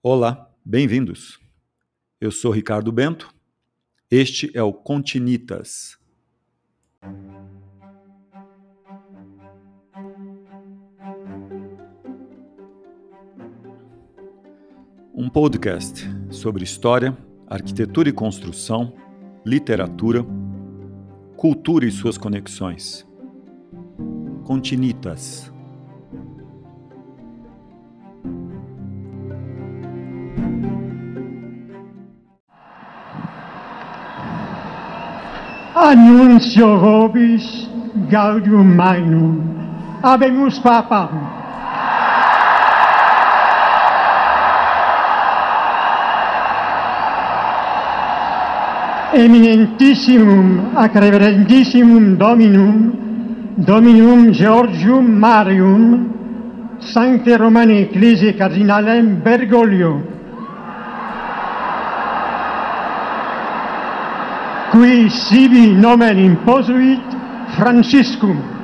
Olá, bem-vindos. Eu sou Ricardo Bento. Este é o Continitas. Um podcast sobre história, arquitetura e construção, literatura, cultura e suas conexões. Continitas. annuncio vobis gaudium magnum. Habemus papam eminentissimum ac reverendissimum dominum dominum Georgium Marium sancte Romanae Ecclesiae Cardinalem Bergoglio. qui sibi nomen imposuit Franciscum.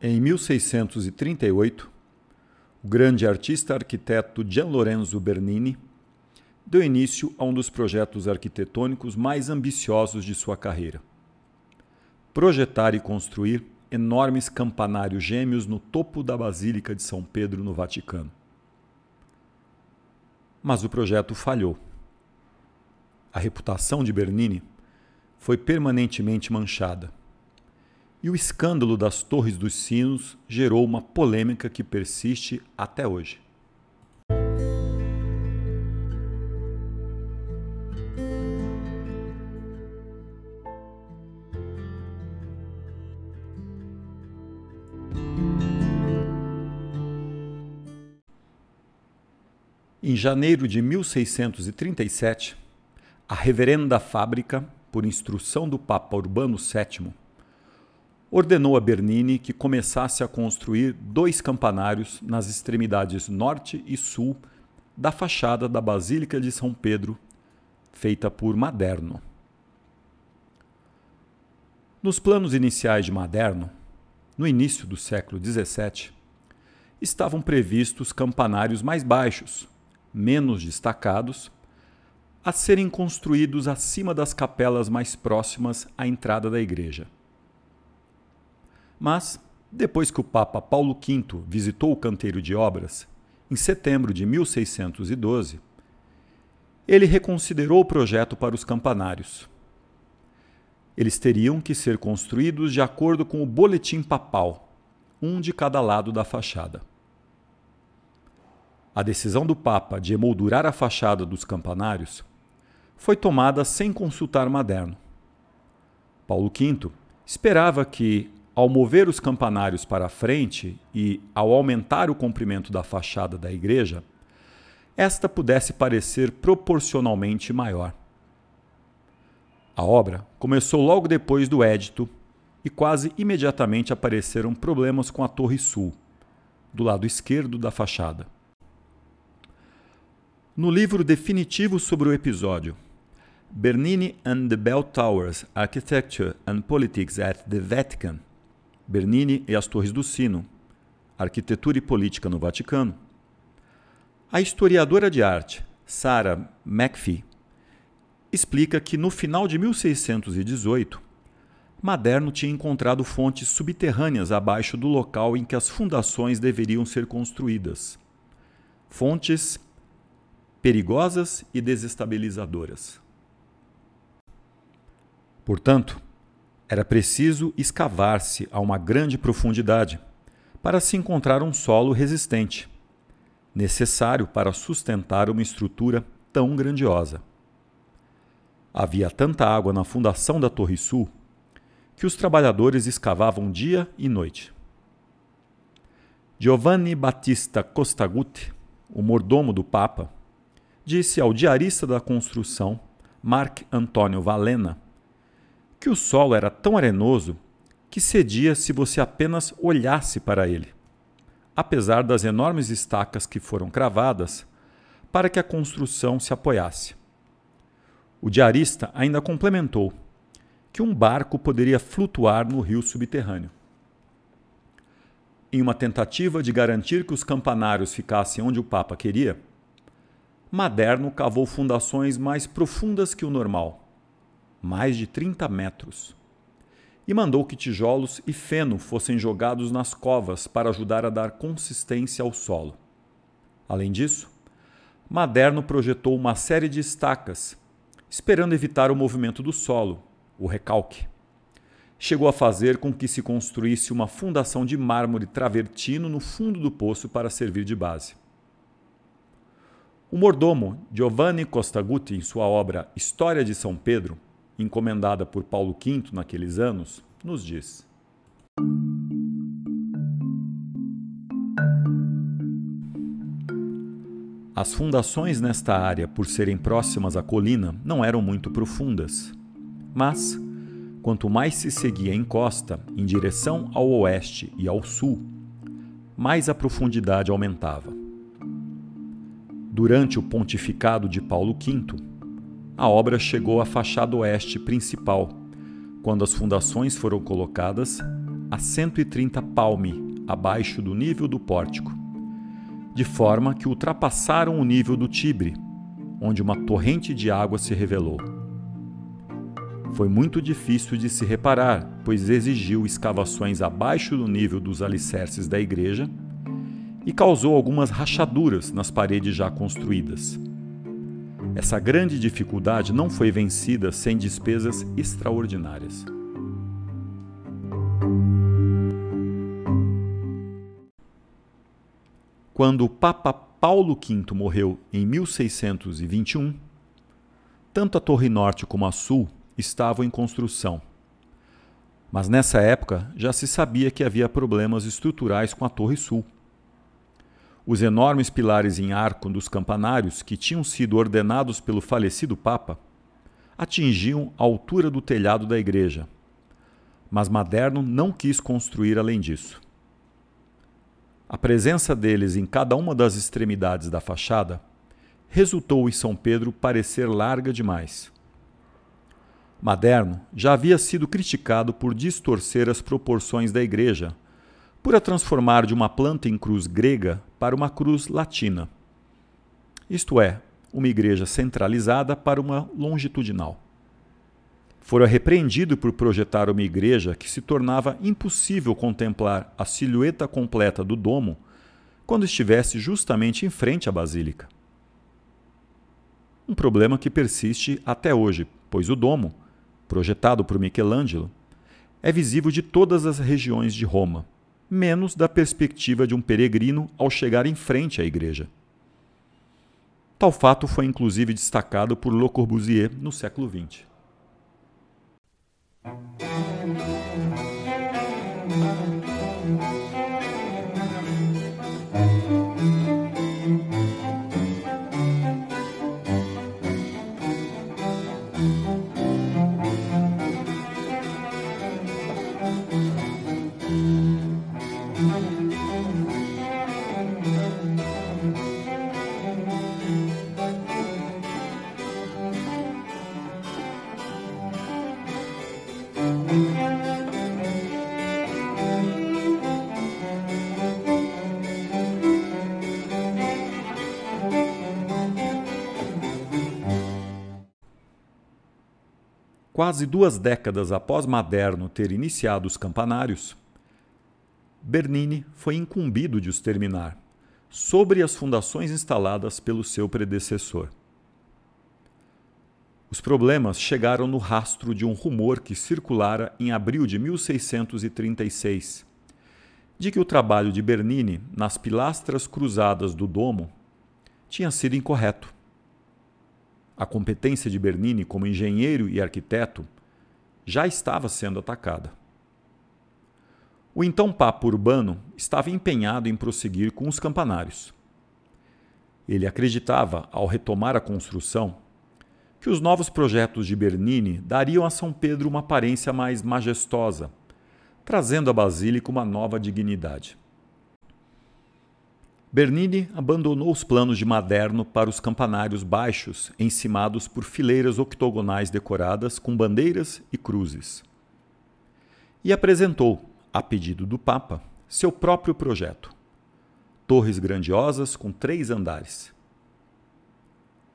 Em 1638, o grande artista arquiteto Gian Lorenzo Bernini deu início a um dos projetos arquitetônicos mais ambiciosos de sua carreira. Projetar e construir enormes campanários gêmeos no topo da Basílica de São Pedro, no Vaticano. Mas o projeto falhou. A reputação de Bernini foi permanentemente manchada e o escândalo das Torres dos Sinos gerou uma polêmica que persiste até hoje. Em janeiro de 1637, a Reverenda Fábrica, por instrução do Papa Urbano VII, ordenou a Bernini que começasse a construir dois campanários nas extremidades norte e sul da fachada da Basílica de São Pedro, feita por Maderno. Nos planos iniciais de Maderno, no início do século XVII, estavam previstos campanários mais baixos, menos destacados, a serem construídos acima das capelas mais próximas à entrada da igreja. Mas, depois que o Papa Paulo V visitou o canteiro de obras, em setembro de 1612, ele reconsiderou o projeto para os campanários. Eles teriam que ser construídos de acordo com o boletim papal, um de cada lado da fachada. A decisão do Papa de emoldurar a fachada dos campanários foi tomada sem consultar Maderno. Paulo V esperava que, ao mover os campanários para a frente e ao aumentar o comprimento da fachada da igreja, esta pudesse parecer proporcionalmente maior. A obra começou logo depois do édito e quase imediatamente apareceram problemas com a Torre Sul, do lado esquerdo da fachada. No livro definitivo sobre o episódio, Bernini and the Bell Towers Architecture and Politics at the Vatican, Bernini e as Torres do Sino, Arquitetura e Política no Vaticano. A historiadora de arte Sarah McPhee explica que no final de 1618, Maderno tinha encontrado fontes subterrâneas abaixo do local em que as fundações deveriam ser construídas. Fontes perigosas e desestabilizadoras. Portanto, era preciso escavar-se a uma grande profundidade para se encontrar um solo resistente. necessário para sustentar uma estrutura tão grandiosa. Havia tanta água na fundação da Torre Sul que os trabalhadores escavavam dia e noite. Giovanni Battista Costagutti, o mordomo do Papa, disse ao diarista da construção, Marc Antônio Valena, que o solo era tão arenoso que cedia se você apenas olhasse para ele, apesar das enormes estacas que foram cravadas para que a construção se apoiasse. O diarista ainda complementou que um barco poderia flutuar no rio subterrâneo. Em uma tentativa de garantir que os campanários ficassem onde o Papa queria, Maderno cavou fundações mais profundas que o normal, mais de 30 metros, e mandou que tijolos e feno fossem jogados nas covas para ajudar a dar consistência ao solo. Além disso, Maderno projetou uma série de estacas, esperando evitar o movimento do solo, o recalque. Chegou a fazer com que se construísse uma fundação de mármore travertino no fundo do poço para servir de base. O mordomo Giovanni Costagutti, em sua obra História de São Pedro, encomendada por Paulo V naqueles anos, nos diz: As fundações nesta área, por serem próximas à colina, não eram muito profundas. Mas, quanto mais se seguia em costa, em direção ao oeste e ao sul, mais a profundidade aumentava. Durante o pontificado de Paulo V, a obra chegou à fachada oeste principal, quando as fundações foram colocadas a 130 palme abaixo do nível do pórtico, de forma que ultrapassaram o nível do Tibre, onde uma torrente de água se revelou. Foi muito difícil de se reparar, pois exigiu escavações abaixo do nível dos alicerces da igreja e causou algumas rachaduras nas paredes já construídas. Essa grande dificuldade não foi vencida sem despesas extraordinárias. Quando o Papa Paulo V morreu em 1621, tanto a Torre Norte como a Sul estavam em construção. Mas nessa época já se sabia que havia problemas estruturais com a Torre Sul. Os enormes pilares em arco dos campanários, que tinham sido ordenados pelo falecido Papa, atingiam a altura do telhado da igreja. Mas Maderno não quis construir além disso. A presença deles em cada uma das extremidades da fachada resultou em São Pedro parecer larga demais. Maderno já havia sido criticado por distorcer as proporções da igreja por a transformar de uma planta em cruz grega para uma cruz latina. Isto é, uma igreja centralizada para uma longitudinal. Fora repreendido por projetar uma igreja que se tornava impossível contemplar a silhueta completa do domo quando estivesse justamente em frente à basílica. Um problema que persiste até hoje, pois o domo, projetado por Michelangelo, é visível de todas as regiões de Roma menos da perspectiva de um peregrino ao chegar em frente à igreja. Tal fato foi inclusive destacado por Le Corbusier no século XX. Quase duas décadas após Maderno ter iniciado os campanários, Bernini foi incumbido de os terminar, sobre as fundações instaladas pelo seu predecessor. Os problemas chegaram no rastro de um rumor que circulara em abril de 1636, de que o trabalho de Bernini nas pilastras cruzadas do domo tinha sido incorreto. A competência de Bernini como engenheiro e arquiteto já estava sendo atacada. O então Papa Urbano estava empenhado em prosseguir com os campanários. Ele acreditava, ao retomar a construção, que os novos projetos de Bernini dariam a São Pedro uma aparência mais majestosa, trazendo à Basílica uma nova dignidade. Bernini abandonou os planos de Maderno para os campanários baixos, encimados por fileiras octogonais decoradas com bandeiras e cruzes. E apresentou, a pedido do Papa, seu próprio projeto: torres grandiosas com três andares.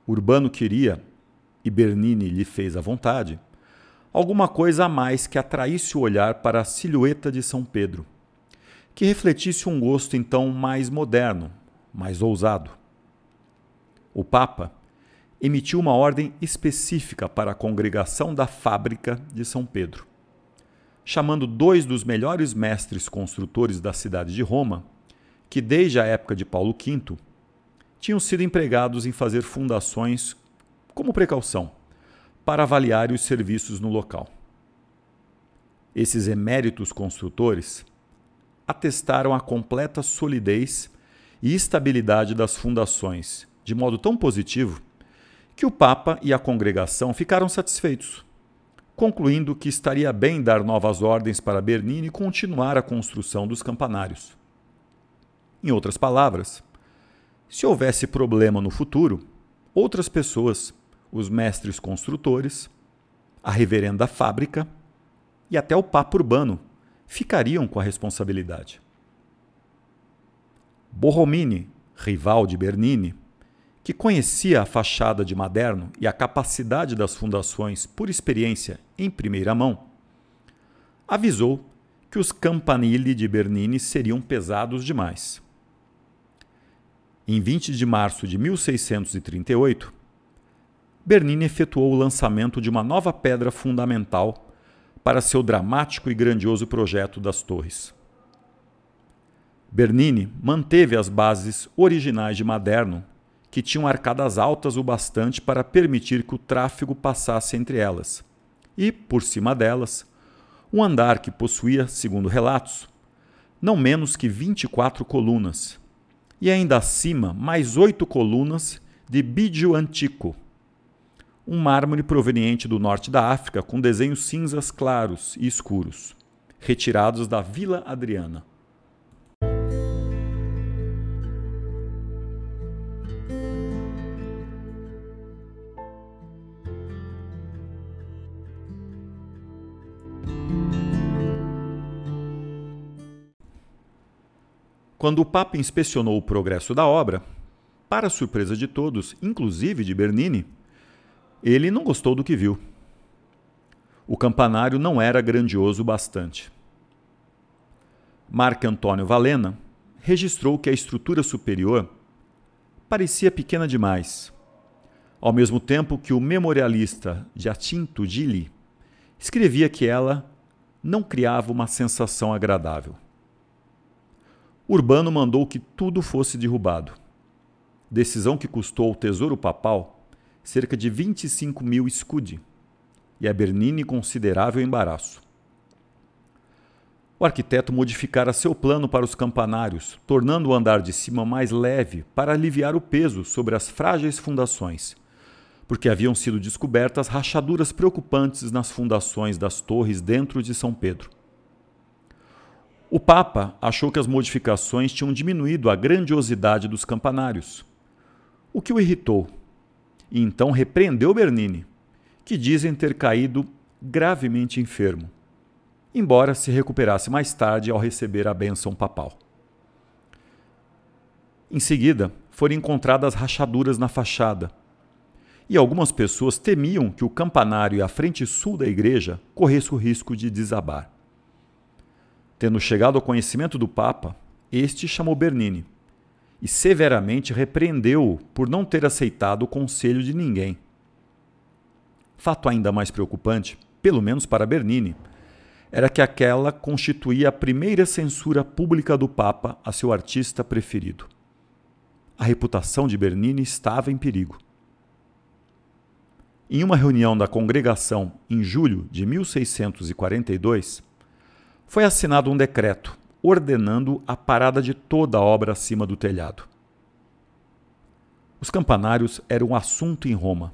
Urbano queria, e Bernini lhe fez à vontade, alguma coisa a mais que atraísse o olhar para a silhueta de São Pedro que refletisse um gosto então mais moderno, mais ousado. O Papa emitiu uma ordem específica para a congregação da fábrica de São Pedro, chamando dois dos melhores mestres construtores da cidade de Roma, que desde a época de Paulo V tinham sido empregados em fazer fundações como precaução para avaliar os serviços no local. Esses eméritos construtores atestaram a completa solidez e estabilidade das fundações, de modo tão positivo que o Papa e a congregação ficaram satisfeitos, concluindo que estaria bem dar novas ordens para Bernini continuar a construção dos campanários. Em outras palavras, se houvesse problema no futuro, outras pessoas, os mestres construtores, a reverenda fábrica e até o Papa Urbano ficariam com a responsabilidade. Borromini, rival de Bernini, que conhecia a fachada de Maderno e a capacidade das fundações por experiência em primeira mão, avisou que os campanili de Bernini seriam pesados demais. Em 20 de março de 1638, Bernini efetuou o lançamento de uma nova pedra fundamental para seu dramático e grandioso projeto das torres. Bernini manteve as bases originais de Maderno, que tinham arcadas altas o bastante para permitir que o tráfego passasse entre elas, e, por cima delas, um andar que possuía, segundo relatos, não menos que 24 colunas, e ainda acima mais oito colunas de bídio antico, um mármore proveniente do norte da África com desenhos cinzas claros e escuros, retirados da Vila Adriana. Quando o Papa inspecionou o progresso da obra, para surpresa de todos, inclusive de Bernini, ele não gostou do que viu. O campanário não era grandioso o bastante. Marco Antônio Valena registrou que a estrutura superior parecia pequena demais, ao mesmo tempo que o memorialista Giacinto Gili escrevia que ela não criava uma sensação agradável. Urbano mandou que tudo fosse derrubado, decisão que custou ao tesouro papal cerca de 25 mil scudi, e a Bernini considerável embaraço. O arquiteto modificara seu plano para os campanários, tornando o andar de cima mais leve para aliviar o peso sobre as frágeis fundações, porque haviam sido descobertas rachaduras preocupantes nas fundações das torres dentro de São Pedro. O Papa achou que as modificações tinham diminuído a grandiosidade dos campanários, o que o irritou e então repreendeu Bernini, que dizem ter caído gravemente enfermo, embora se recuperasse mais tarde ao receber a bênção papal. Em seguida, foram encontradas rachaduras na fachada, e algumas pessoas temiam que o campanário e a frente sul da igreja corressem o risco de desabar. Tendo chegado ao conhecimento do Papa, este chamou Bernini e severamente repreendeu-o por não ter aceitado o conselho de ninguém. Fato ainda mais preocupante, pelo menos para Bernini, era que aquela constituía a primeira censura pública do Papa a seu artista preferido. a reputação de Bernini estava em perigo. Em uma reunião da congregação em julho de 1642, foi assinado um decreto ordenando a parada de toda a obra acima do telhado. Os campanários eram um assunto em Roma.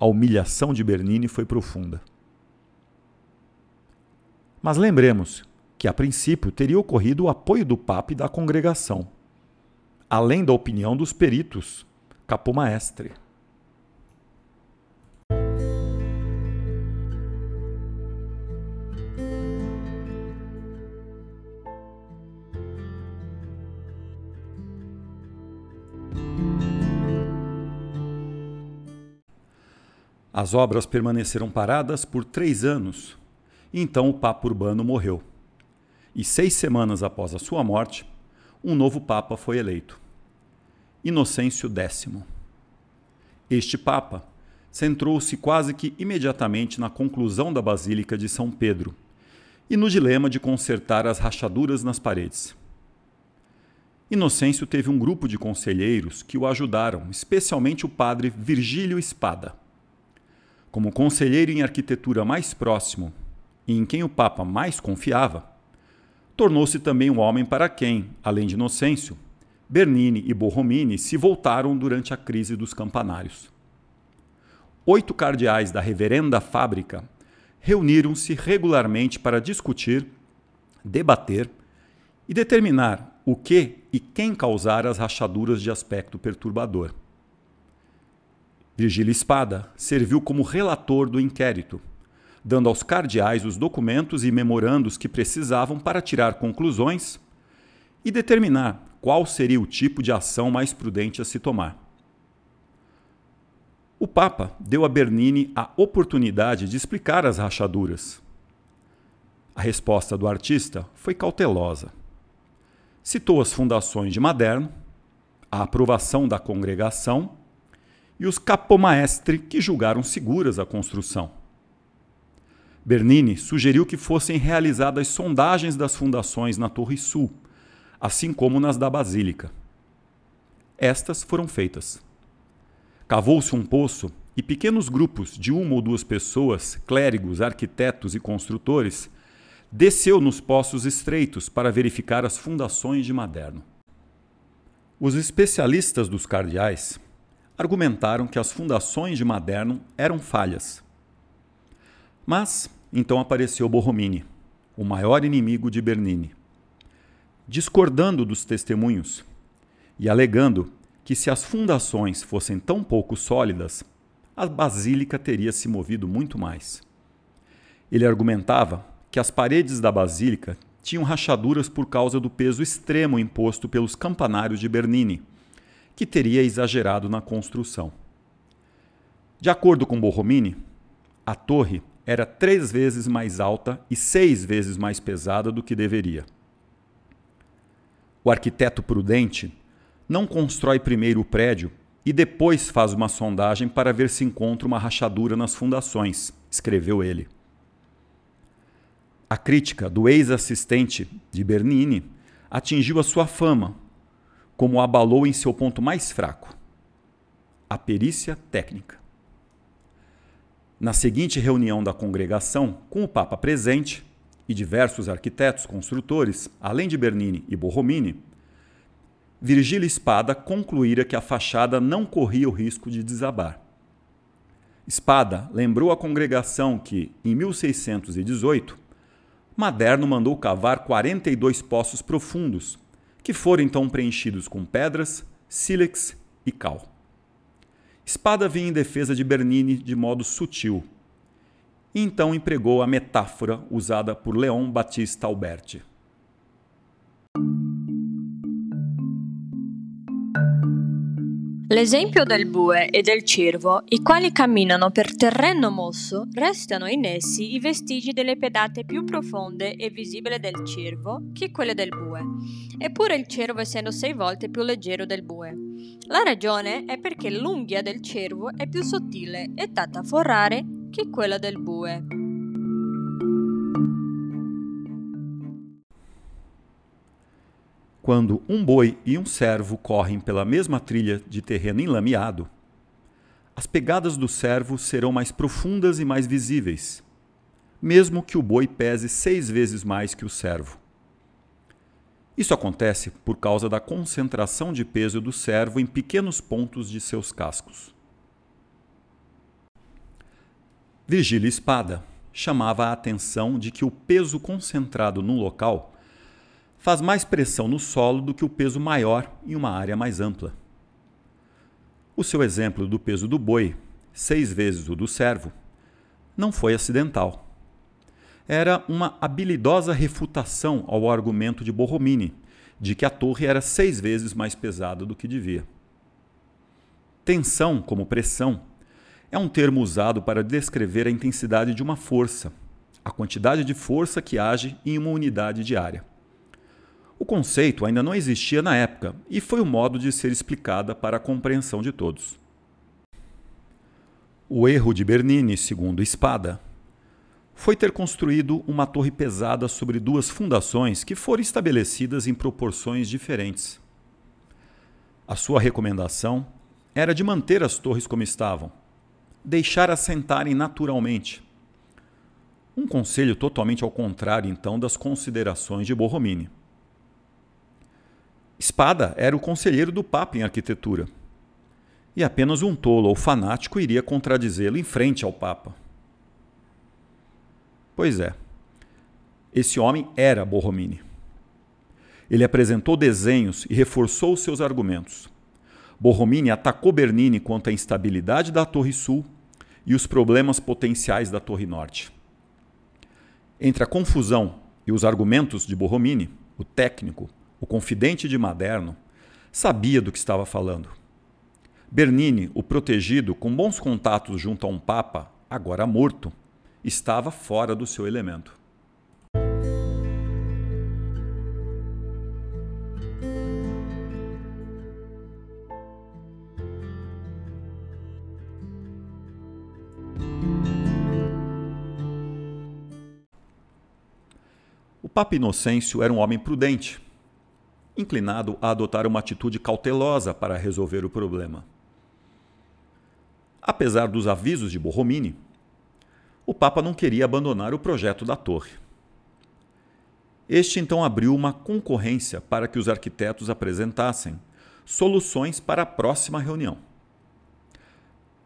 A humilhação de Bernini foi profunda. Mas lembremos que, a princípio, teria ocorrido o apoio do Papa e da congregação, além da opinião dos peritos capomaestre. As obras permaneceram paradas por três anos, então o Papa Urbano morreu. E seis semanas após a sua morte, um novo Papa foi eleito, Inocêncio X. Este Papa centrou-se quase que imediatamente na conclusão da Basílica de São Pedro e no dilema de consertar as rachaduras nas paredes. Inocêncio teve um grupo de conselheiros que o ajudaram, especialmente o padre Virgílio Espada. Como conselheiro em arquitetura mais próximo e em quem o Papa mais confiava, tornou-se também um homem para quem, além de Inocêncio, Bernini e Borromini se voltaram durante a crise dos campanários. Oito cardeais da Reverenda Fábrica reuniram-se regularmente para discutir, debater e determinar o que e quem causara as rachaduras de aspecto perturbador. Virgílio Espada serviu como relator do inquérito, dando aos cardeais os documentos e memorandos que precisavam para tirar conclusões e determinar qual seria o tipo de ação mais prudente a se tomar. O Papa deu a Bernini a oportunidade de explicar as rachaduras. A resposta do artista foi cautelosa. Citou as fundações de Maderno, a aprovação da congregação e os capomaestre que julgaram seguras a construção. Bernini sugeriu que fossem realizadas sondagens das fundações na Torre Sul, assim como nas da Basílica. Estas foram feitas. Cavou-se um poço e pequenos grupos de uma ou duas pessoas, clérigos, arquitetos e construtores, desceu nos poços estreitos para verificar as fundações de Maderno. Os especialistas dos cardeais argumentaram que as fundações de Maderno eram falhas. Mas então apareceu Borromini, o maior inimigo de Bernini, discordando dos testemunhos e alegando que se as fundações fossem tão pouco sólidas, a basílica teria se movido muito mais. Ele argumentava que as paredes da basílica tinham rachaduras por causa do peso extremo imposto pelos campanários de Bernini, que teria exagerado na construção. De acordo com Borromini, a torre era três vezes mais alta e seis vezes mais pesada do que deveria. O arquiteto prudente não constrói primeiro o prédio e depois faz uma sondagem para ver se encontra uma rachadura nas fundações, escreveu ele. A crítica do ex-assistente de Bernini atingiu a sua fama como abalou em seu ponto mais fraco, a perícia técnica. Na seguinte reunião da congregação, com o Papa presente e diversos arquitetos construtores, além de Bernini e Borromini, Virgílio Espada concluíra que a fachada não corria o risco de desabar. Espada lembrou à congregação que, em 1618, Maderno mandou cavar 42 poços profundos que foram então preenchidos com pedras, sílex e cal. Espada vinha em defesa de Bernini de modo sutil, e então empregou a metáfora usada por Leon Battista Alberti. L'esempio del bue e del cervo, i quali camminano per terreno mosso, restano in essi i vestigi delle pedate più profonde e visibili del cervo che quelle del bue, eppure il cervo essendo sei volte più leggero del bue. La ragione è perché l'unghia del cervo è più sottile e tanta a forrare che quella del bue. Quando um boi e um servo correm pela mesma trilha de terreno enlameado, as pegadas do servo serão mais profundas e mais visíveis, mesmo que o boi pese seis vezes mais que o servo. Isso acontece por causa da concentração de peso do servo em pequenos pontos de seus cascos. Virgílio Espada chamava a atenção de que o peso concentrado num local faz mais pressão no solo do que o peso maior em uma área mais ampla. O seu exemplo do peso do boi, seis vezes o do servo, não foi acidental. Era uma habilidosa refutação ao argumento de Borromini de que a torre era seis vezes mais pesada do que devia. Tensão, como pressão, é um termo usado para descrever a intensidade de uma força, a quantidade de força que age em uma unidade de área. O conceito ainda não existia na época e foi o modo de ser explicada para a compreensão de todos. O erro de Bernini, segundo Espada, foi ter construído uma torre pesada sobre duas fundações que foram estabelecidas em proporções diferentes. A sua recomendação era de manter as torres como estavam, deixar assentarem naturalmente. Um conselho totalmente ao contrário, então, das considerações de Borromini. Espada era o conselheiro do Papa em arquitetura. E apenas um tolo ou fanático iria contradizê-lo em frente ao Papa. Pois é, esse homem era Borromini. Ele apresentou desenhos e reforçou seus argumentos. Borromini atacou Bernini quanto à instabilidade da Torre Sul e os problemas potenciais da Torre Norte. Entre a confusão e os argumentos de Borromini, o técnico, o confidente de Maderno, sabia do que estava falando. Bernini, o protegido, com bons contatos junto a um papa, agora morto, estava fora do seu elemento. O Papa Inocêncio era um homem prudente, inclinado a adotar uma atitude cautelosa para resolver o problema. Apesar dos avisos de Borromini, o Papa não queria abandonar o projeto da torre. Este então abriu uma concorrência para que os arquitetos apresentassem soluções para a próxima reunião.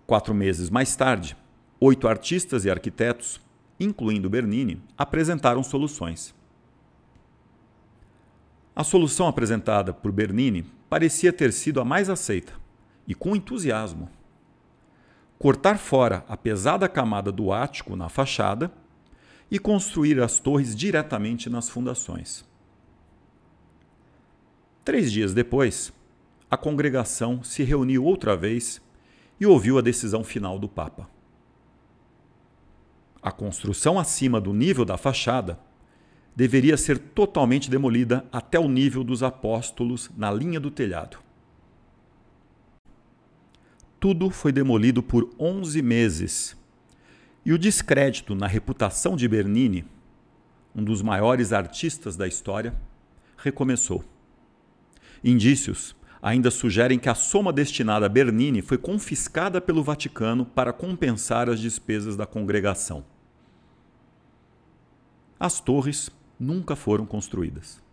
Quatro meses mais tarde, oito artistas e arquitetos, incluindo Bernini, apresentaram soluções. A solução apresentada por Bernini parecia ter sido a mais aceita, e com entusiasmo. Cortar fora a pesada camada do ático na fachada e construir as torres diretamente nas fundações. Três dias depois, a congregação se reuniu outra vez e ouviu a decisão final do Papa. A construção acima do nível da fachada deveria ser totalmente demolida até o nível dos apóstolos na linha do telhado. Tudo foi demolido por 11 meses. E o descrédito na reputação de Bernini, um dos maiores artistas da história, recomeçou. Indícios ainda sugerem que a soma destinada a Bernini foi confiscada pelo Vaticano para compensar as despesas da congregação. As torres nunca foram construídas.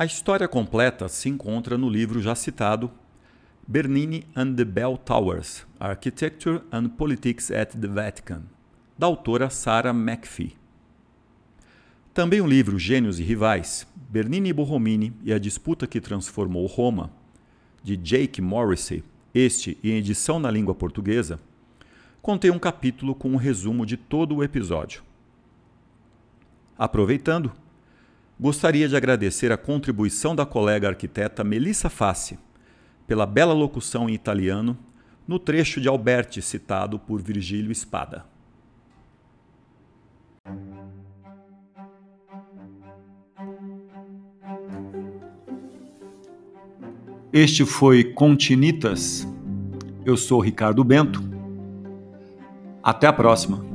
A história completa se encontra no livro já citado Bernini and the Bell Towers: Architecture and Politics at the Vatican, da autora Sarah McPhee. Também o livro Gênios e Rivais, Bernini e Borromini e a Disputa que Transformou Roma, de Jake Morrissey, este em edição na língua portuguesa, contém um capítulo com um resumo de todo o episódio. Aproveitando, gostaria de agradecer a contribuição da colega arquiteta Melissa Fassi pela bela locução em italiano no trecho de Alberti citado por Virgílio Espada. Este foi Continitas. Eu sou Ricardo Bento. Até a próxima.